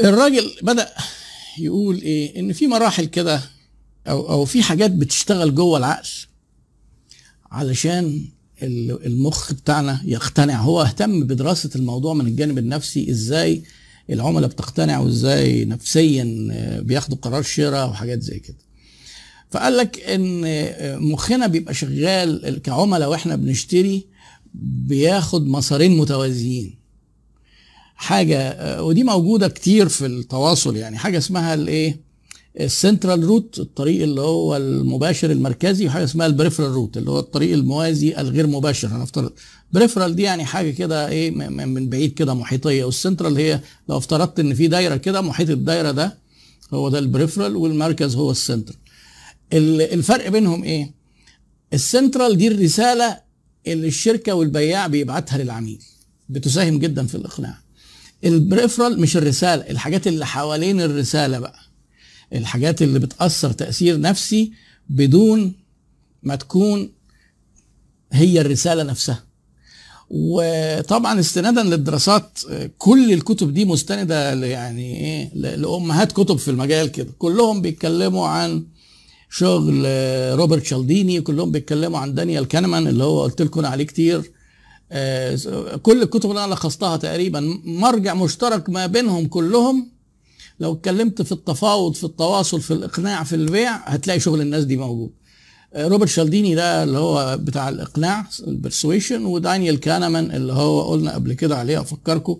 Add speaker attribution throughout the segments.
Speaker 1: الراجل بدأ يقول إيه؟ إن في مراحل كده أو أو في حاجات بتشتغل جوه العقل علشان ال- المخ بتاعنا يقتنع. هو اهتم بدراسة الموضوع من الجانب النفسي إزاي العملاء بتقتنع وإزاي نفسيا آه، بياخدوا قرار شراء وحاجات زي كده. فقال لك إن آه، مخنا بيبقى شغال كعملاء وإحنا بنشتري بياخد مسارين متوازيين. حاجة آه، ودي موجودة كتير في التواصل. يعني حاجة اسمها الايه؟ ال central route الطريق اللي هو المباشر المركزي وحاجة اسمها ال peripheral route اللي هو الطريق الموازي الغير مباشر. هنفترض peripheral دي يعني حاجة كده إيه من بعيد كده محيطية. والسنترال هي لو افترضت إن في دايرة كده محيط الدايرة ده هو ده ال peripheral والمركز هو السنترال ال- الفرق بينهم إيه؟ السنترال دي الرسالة اللي الشركة والبياع بيبعتها للعميل بتساهم جدا في الإقناع. البريفرال مش الرسالة الحاجات اللي حوالين الرسالة بقى. الحاجات اللي بتأثر تأثير نفسي بدون ما تكون هي الرسالة نفسها. وطبعا استنادا للدراسات كل الكتب دي مستندة ل- يعني إيه ل- لأمهات كتب في المجال كده. كلهم بيتكلموا عن شغل روبرت شالديني كلهم بيتكلموا عن دانيال كانمان اللي هو قلت لكم عليه كتير. كل الكتب اللي أنا لخصتها تقريبا مرجع مشترك ما بينهم كلهم. لو اتكلمت في التفاوض في التواصل في الإقناع في البيع هتلاقي شغل الناس دي موجود. آه، روبرت شالديني ده اللي هو بتاع الإقناع البرسويشن ودانيال كانمان اللي هو قلنا قبل كده عليه أفكركم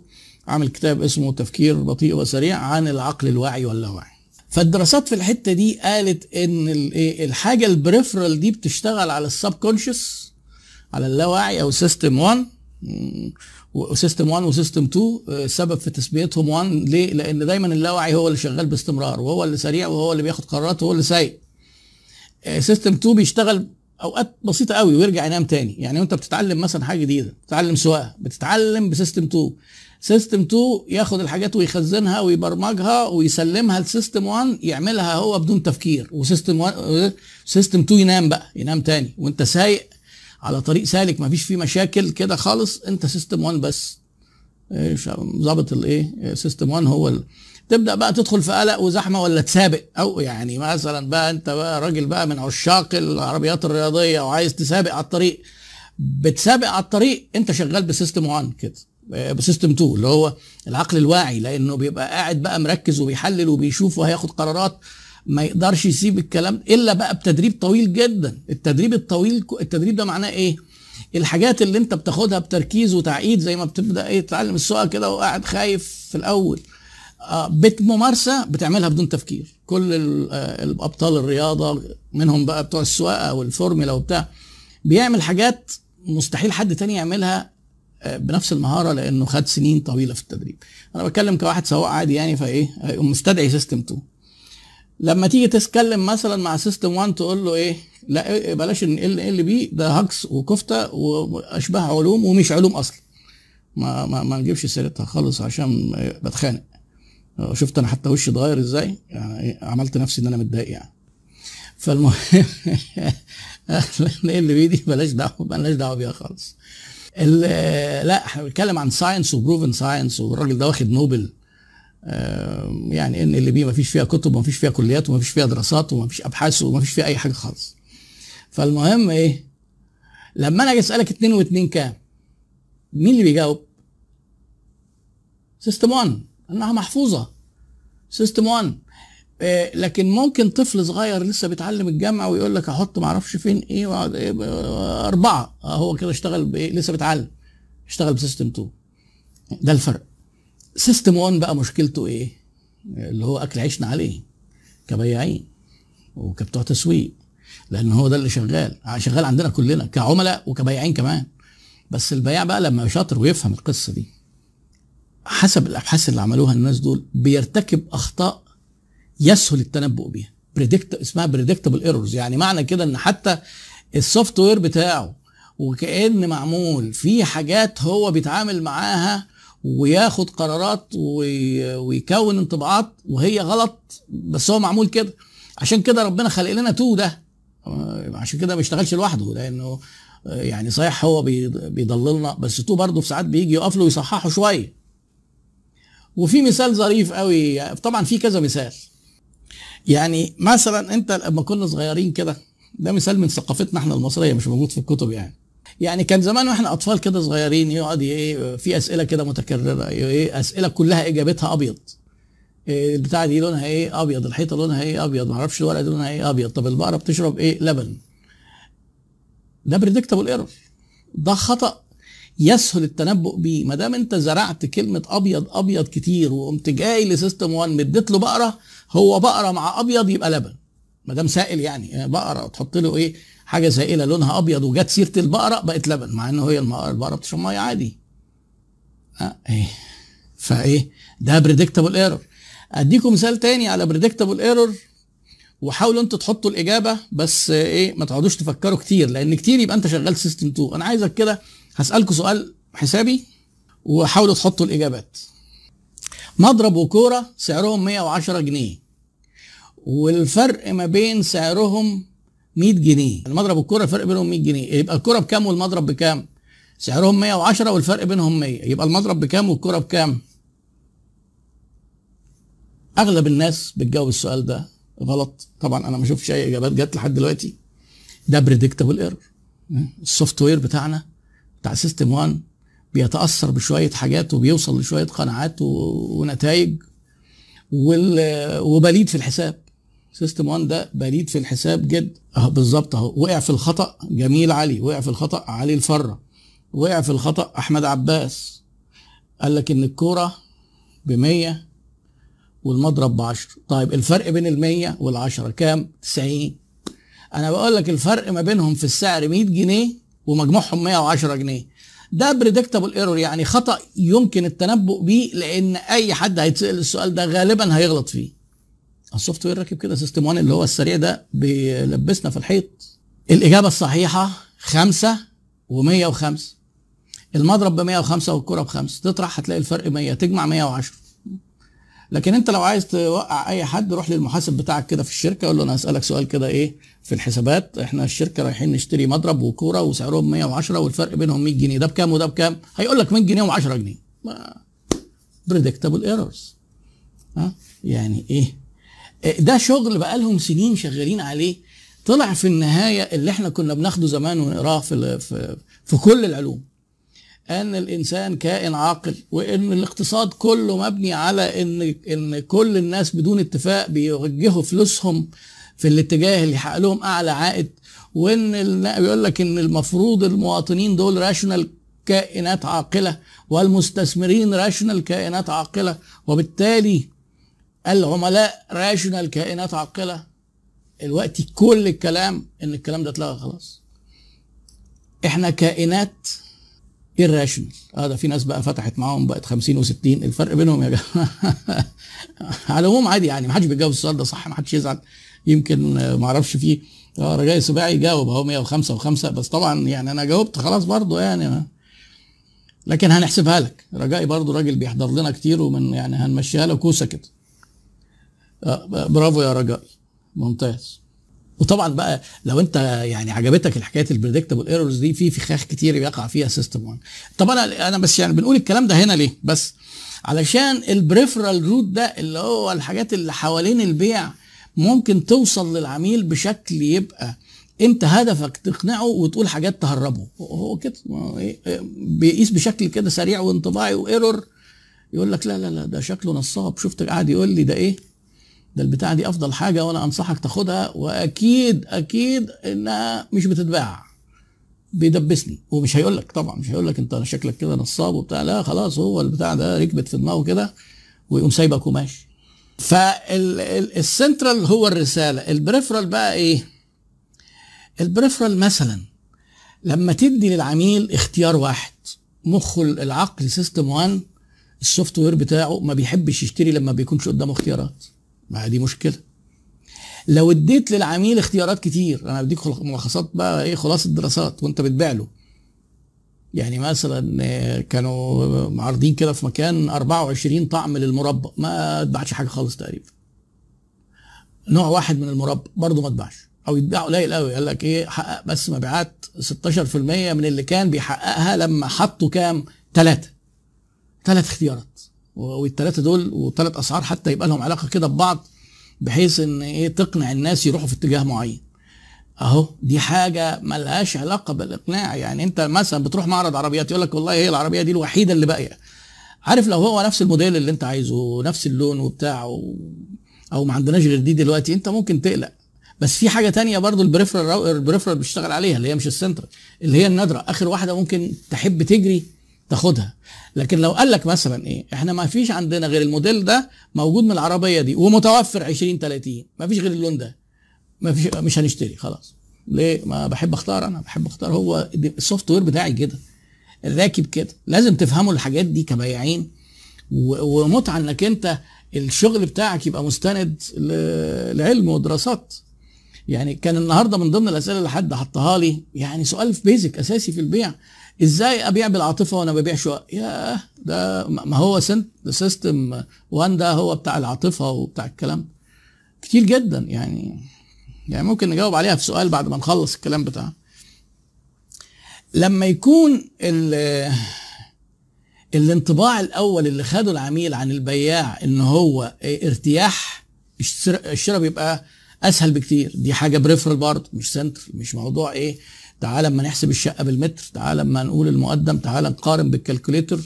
Speaker 1: عامل كتاب اسمه تفكير بطيء وسريع عن العقل الواعي واللاواعي. فالدراسات في الحتة دي قالت إن الايه الحاجة ال peripheral دي بتشتغل على ال subconscious على اللاواعي أو system 1 و system 1 و system 2 آه، السبب في تسميتهم 1 ليه؟ لأن دايما اللاواعي هو اللي شغال باستمرار وهو اللي سريع وهو اللي بياخد قرارات وهو اللي سايق. system 2 بيشتغل أوقات بسيطة قوي ويرجع ينام تاني. يعني وأنت بتتعلم مثلا حاجة جديدة بتتعلم سواقة بتتعلم ب system 2 system 2 ياخد الحاجات ويخزنها ويبرمجها ويسلمها ل system 1 يعملها هو بدون تفكير. و system 1 system 2 ينام بقى ينام تاني. وأنت سايق على طريق سالك ما فيش فيه مشاكل كده خالص انت system 1 بس. إيش ظابط الايه system 1 هو ال... تبدأ بقى تدخل في قلق وزحمة ولا تسابق؟ أو يعني مثلا بقى أنت بقى راجل بقى من عشاق العربيات الرياضية وعايز تسابق على الطريق. بتسابق على الطريق أنت شغال بسيستم 1 كده بسيستم 2 اللي هو العقل الواعي لأنه بيبقى قاعد بقى مركز وبيحلل وبيشوف وهياخد قرارات. ما يقدرش يسيب الكلام إلا بقى بتدريب طويل جدا. التدريب الطويل التدريب ده معناه إيه؟ الحاجات اللي أنت بتاخدها بتركيز وتعقيد زي ما بتبدأ إيه؟ تتعلم السواقة كده وقاعد خايف في الأول. آه بممارسه بتعملها بدون تفكير. كل آه الأبطال الرياضة منهم بقى بتوع السواقة والفورمولا وبتاع بيعمل حاجات مستحيل حد تاني يعملها آه بنفس المهارة لأنه خد سنين طويلة في التدريب. أنا بتكلم كواحد سواق عادي يعني فإيه؟ مستدعي system 2 لما تيجي تتكلم مثلا مع system 1 تقول له إيه؟ لا بلاش NLP ده هجص وكفتة واشباه علوم ومش علوم أصلا. ما ما, ما نجيبش سيرتها خالص عشان بتخانق. شفت أنا حتى وشي اتغير إزاي؟ يعني عملت نفسي إن أنا متضايق يعني. فالمهم ال NLP دي؟ بلاش دعوة بلاش دعوة بيها خالص. لا إحنا بنتكلم عن science و proven science والراجل ده واخد نوبل. يعني NLP ما فيش فيها كتب وما فيش فيها كليات وما فيش فيها دراسات وما فيش أبحاث وما فيش فيها أي حاجة خالص. فالمهم إيه؟ لما أنا أجي أسألك اتنين واتنين كام؟ مين اللي بيجاوب؟ system 1 أنها محفوظة. system 1 إيه لكن ممكن طفل صغير لسه بيتعلم الجمع ويقول لك أحط ما أعرفش فين إيه, إيه أربعة. هو كده اشتغل بإيه؟ لسه بيتعلم. اشتغل ب system 2 ده الفرق. system 1 بقى مشكلته إيه؟ اللي هو أكل عيشنا عليه كبياعين وكبتوع تسويق لأن هو ده اللي شغال. شغال عندنا كلنا كعملاء وكبياعين كمان. بس البياع بقى لما شاطر ويفهم القصة دي حسب الأبحاث اللي عملوها الناس دول بيرتكب أخطاء يسهل التنبؤ بيها. predict اسمها predictable errors يعني معنى كده إن حتى ال software بتاعه وكأن معمول في حاجات هو بيتعامل معاها وياخد قرارات ويكون انطباعات وهي غلط بس هو معمول كده. عشان كده ربنا خلق لنا two ده. عشان كده ما بيشتغلش لوحده لأنه يعني صحيح هو بيضللنا بس تو برضه في ساعات بيجي يقف له ويصححه شوية. وفي مثال ظريف قوي طبعا في كذا مثال. يعني مثلا أنت لما كنا صغيرين كده ده مثال من ثقافتنا إحنا المصرية مش موجود في الكتب يعني. يعني كان زمان وإحنا أطفال كده صغيرين يقعد إيه في أسئلة كده متكررة إيه أسئلة كلها إجابتها أبيض. إيه البتاعه دي لونها إيه؟ أبيض. الحيطة لونها إيه؟ أبيض. ما أعرفش الورقة دي لونها إيه؟ أبيض. طب البقرة بتشرب إيه؟ لبن. ده predictable error ده خطأ يسهل التنبؤ بيه. ما دام أنت زرعت كلمة أبيض أبيض كتير وقمت جاي ل system 1 مديت له بقرة هو بقرة مع أبيض يبقى لبن. ما دام سائل يعني بقرة تحط له إيه حاجة سائلة لونها أبيض وجت سيرة البقرة بقت لبن مع إنه هي البقرة بتشرب مية عادي. آه إيه. فإيه ده predictable error أديكم مثال تاني على predictable error وحاولوا أنتوا تحطوا الإجابة بس إيه ما تقعدوش تفكروا كتير لأن كتير يبقى أنت شغال سيستم 2 أنا عايزك كده هسالكم سؤال حسابي وحاولوا تحطوا الإجابات. مضرب وكورة سعرهم 110 جنيه. والفرق ما بين سعرهم 100 جنيه. المضرب والكوره الفرق بينهم 100 جنيه. يبقى الكورة بكام والمضرب بكام؟ سعرهم 110 والفرق بينهم 100 يبقى المضرب بكام والكورة بكام؟ أغلب الناس بتجاوب السؤال ده غلط. طبعا أنا ما شفتش أي إجابات جت لحد دلوقتي. ده predictable error ال software بتاعنا بتاع system 1 بيتأثر بشوية حاجات وبيوصل لشوية قناعات ونتائج وبليد في الحساب. system 1 ده بليد في الحساب جد. أهو بالظبط أهو. وقع في الخطأ. جميل علي. وقع في الخطأ علي الفرة. وقع في الخطأ أحمد عباس. قال لك إن الكورة ب 100 والمضرب ب 10 طيب الفرق بين ال 100 وال 10 كام؟ 90 أنا بقول لك الفرق ما بينهم في السعر 100 جنيه ومجموعهم 110 جنيه. ده predictable error يعني خطأ يمكن التنبؤ بيه لأن أي حد هيتسأل السؤال ده غالبا هيغلط فيه. ال software راكب كده system 1 اللي هو السريع ده بيلبسنا في الحيط. الإجابة الصحيحة 5 و105 المضرب ب 105 والكرة بخمسة. تطرح هتلاقي الفرق 100 تجمع 110 لكن انت لو عايز توقع اي حد روح للمحاسب بتاعك كده في الشركة قول له أنا هسألك سؤال كده إيه في الحسابات. إحنا الشركة رايحين نشتري مضرب وكورة وسعرهم 110 والفرق بينهم 100 جنيه. ده بكام وده بكام؟ هيقول لك 100 جنيه و10 جنيه. predictable errors ها؟ يعني إيه؟ ده شغل بقى لهم سنين شغالين عليه. طلع في النهاية اللي إحنا كنا بناخده زمان ونقراه في في في كل العلوم أن الإنسان كائن عاقل وإن الاقتصاد كله مبني على ان إن كل الناس بدون اتفاق بيوجهوا فلوسهم في الاتجاه اللي يحقق لهم أعلى عائد وإن بيقول لك إن المفروض المواطنين دول rational كائنات عاقلة والمستثمرين rational كائنات عاقلة وبالتالي العملاء راشونال كائنات عاقلة. الوقت كل الكلام إن الكلام ده اتلغى خلاص. إحنا كائنات irrational. آه ده في ناس بقى فتحت معاهم بقت 50 و60 الفرق بينهم يا جماعة. على العموم عادي يعني ما حدش بيجاوب السؤال ده صح ما حدش يزعل. يمكن ما أعرفش فيه آه رجاء سباعي يجاوب أهو 105 و5 بس طبعا يعني أنا جاوبت خلاص برضه يعني. لكن هنحسبها لك. رجائي برضه راجل بيحضر لنا كتير ومن يعني هنمشيها له كوسة كده. آه برافو يا رجائي ممتاز. وطبعا بقى لو أنت يعني عجبتك الحكاية ال predictable errors دي في فخاخ كتير بيقع فيها system 1 طب أنا أنا بس يعني بنقول الكلام ده هنا ليه؟ بس علشان ال peripheral route ده اللي هو الحاجات اللي حوالين البيع ممكن توصل للعميل بشكل يبقى أنت هدفك تقنعه وتقول حاجات تهربه. هو كده بيقيس بشكل كده سريع وانطباعي و error يقول لك لا لا لا ده شكله نصاب. شفت قاعد يقول لي ده إيه؟ ده البتاعة دي أفضل حاجة وأنا أنصحك تاخدها وأكيد أكيد إنها مش بتتباع. بيدبسني. ومش هيقول لك طبعا مش هيقول لك أنت شكلك كده نصاب وبتاع. لا خلاص هو البتاع ده ركبت في دماغه كده ويقوم سايبك وماشي. فالسنترال هو الرسالة. ال peripheral بقى إيه؟ ال peripheral مثلا لما تدي للعميل اختيار واحد مخه العقل system 1 ال software بتاعه ما بيحبش يشتري لما بيكونش قدامه اختيارات. ما دي مشكلة. لو اديت للعميل اختيارات كتير أنا بديك ملخصات بقى إيه خلاصه دراسات وأنت بتبيع له يعني مثلا كانوا معارضين كده في مكان 24 طعم للمربى ما اتباعش حاجة خالص تقريبا. نوع واحد من المربى برضه ما اتباعش. أو يتباع قليل قوي قال لك إيه حقق بس مبيعات 16% من اللي كان بيحققها لما حطوا كام؟ ثلاثة ثلاث اختيارات. والثلاثه دول وثلاث أسعار حتى يبقى لهم علاقة كده ببعض بحيث إن إيه تقنع الناس يروحوا في اتجاه معين. أهو دي حاجة ملهاش علاقة بالإقناع. يعني أنت مثلا بتروح معرض عربيات يقول لك والله هي العربية دي الوحيدة اللي باقية. عارف لو هو نفس الموديل اللي أنت عايزه نفس اللون وبتاع و... أو ما عندناش غير دي دلوقتي أنت ممكن تقلق. بس في حاجة تانية برضو ال peripheral ال peripheral بيشتغل عليها اللي هي مش السنتر اللي هي النادرة. آخر واحدة ممكن تحب تجري تاخدها لكن لو قال لك مثلا إيه إحنا ما فيش عندنا غير الموديل ده موجود من العربية دي ومتوفر 20 30 ما فيش غير اللون ده. ما فيش مش هنشتري خلاص. ليه؟ ما بحب أختار أنا بحب أختار هو ال software بتاعي كده الراكب كده. لازم تفهموا الحاجات دي كبياعين ومتعة إنك أنت الشغل بتاعك يبقى مستند لعلم ودراسات. يعني كان النهارده من ضمن الأسئلة اللي حد حطها لي يعني سؤال في بيزك أساسي في البيع. إزاي أبيع بالعاطفة وأنا ببيع شقق يا ده ما هو سيستم وان ده هو بتاع العاطفة وبتاع الكلام. كتير جدا يعني يعني ممكن نجاوب عليها في سؤال بعد ما نخلص الكلام بتاعه لما يكون الانطباع الأول اللي خده العميل عن البياع إن هو ارتياح الشراء بيبقى أسهل بكتير. دي حاجة peripheral برضه مش center مش موضوع إيه. تعال اما نحسب الشقة بالمتر تعال اما نقول المقدم تعال نقارن بال calculator.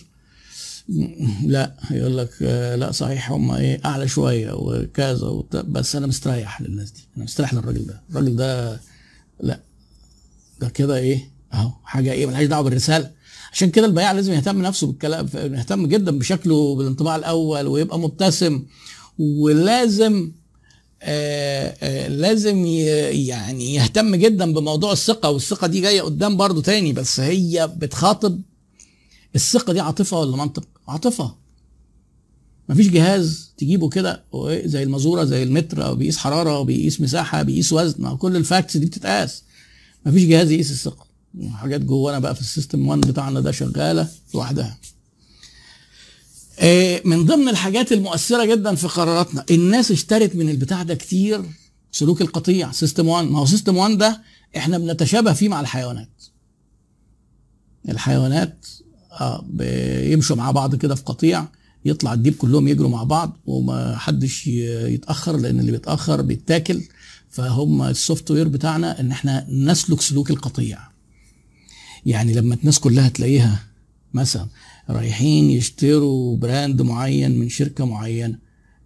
Speaker 1: لا يقول لك لا صحيح هم إيه أعلى شوية وكذا بس أنا مستريح للناس دي أنا مستريح للراجل ده. الراجل ده لا ده كده إيه أهو حاجة إيه ملهاش دعوة بالرسالة. عشان كده البياع لازم يهتم نفسه بالكلام يهتم جدا بشكله بالانطباع الأول ويبقى مبتسم ولازم لازم يعني يهتم جدا بموضوع الثقة والثقة دي جاية قدام برضو تاني بس هي بتخاطب الثقة دي عاطفة ولا منطق؟ عاطفة. مفيش جهاز تجيبه كده زي المزوره زي المتر أو بيقيس حرارة أو بيقيس مساحة بيقيس وزن كل ال facts دي بتتقاس. مفيش جهاز يقيس الثقة. حاجات جوانا بقى في ال system 1 بتاعنا ده شغالة لوحدها. من ضمن الحاجات المؤثرة جدا في قراراتنا الناس اشترت من البتاع ده كتير سلوك القطيع system 1 ما هو system 1 ده إحنا بنتشابه فيه مع الحيوانات. الحيوانات آه بيمشوا مع بعض كده في قطيع يطلع الديب كلهم يجروا مع بعض وما حدش يتأخر لأن اللي بيتأخر بيتاكل. فهم ال software بتاعنا إن إحنا نسلك سلوك القطيع. يعني لما الناس كلها تلاقيها مثلا رايحين يشتروا brand معين من شركة معينة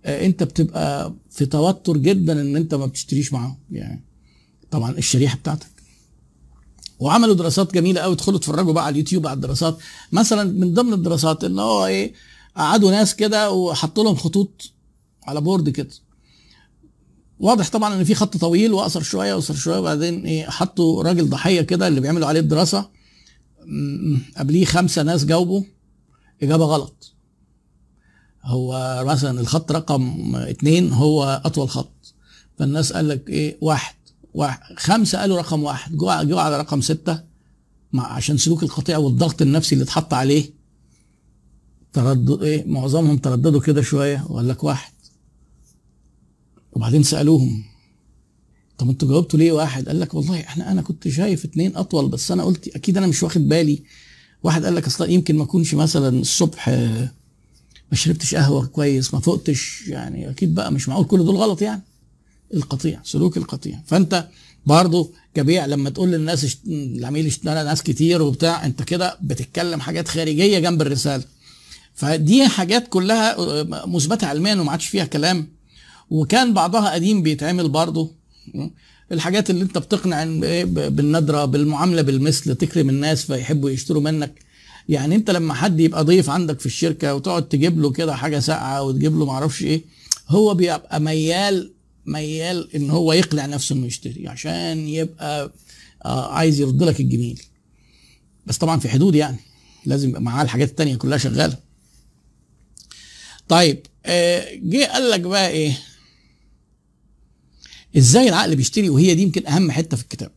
Speaker 1: انت بتبقى في توتر جدا إن انت ما بتشتريش معاهم. يعني طبعا الشريحة بتاعتك. وعملوا دراسات جميلة قوي. ادخلوا اتفرجوا بقى على اليوتيوب على الدراسات. مثلا من ضمن الدراسات إن هو إيه قعدوا ناس كده وحطوا لهم خطوط على board كده. واضح طبعا إن في خط طويل وأقصر شوية وأقصر شوية. وبعدين إيه حطوا راجل ضحية كده اللي بيعملوا عليه الدراسة. قبليه خمسة ناس جاوبوا إجابة غلط. هو مثلا الخط رقم اتنين هو أطول خط. فالناس قال لك إيه؟ واحد. واحد. خمسة قالوا رقم واحد. جوا جوا على رقم ستة. مع عشان سلوك القطيع والضغط النفسي اللي اتحط عليه. تردد إيه؟ معظمهم ترددوا كده شوية. وقال لك واحد. وبعدين سألوهم. طب أنتوا جاوبتوا ليه واحد؟ قال لك والله إحنا أنا كنت شايف اتنين اطول بس أنا قلت أكيد أنا مش واخد بالي. واحد قال لك أصلا يمكن ما اكونش مثلا الصبح ما شربتش قهوة كويس ما فقتش يعني أكيد بقى مش معقول كل دول غلط يعني. القطيع سلوك القطيع. فانت برضه كبيع لما تقول للناس العميل اشترى ناس كتير وبتاع انت كده بتتكلم حاجات خارجية جنب الرسالة. فدي حاجات كلها مثبتة علميا وما عادش فيها كلام. وكان بعضها قديم بيتعمل برضه الحاجات اللي انت بتقنع بالندره بالمعاملة بالمثل تكرم الناس فيحبوا يشتروا منك. يعني انت لما حد يبقى ضيف عندك في الشركة وتقعد تجيب له كده حاجة ساقعة وتجيب له معرفش إيه هو بيبقى ميال ميال ان هو يقلع نفسه انه يشتري عشان يبقى آه عايز يرد لك الجميل. بس طبعا في حدود يعني لازم يبقى معاه الحاجات التانية كلها شغالة. طيب آه جه قال لك بقى إيه؟ إزاي العقل بيشتري وهي دي يمكن أهم حتة في الكتاب.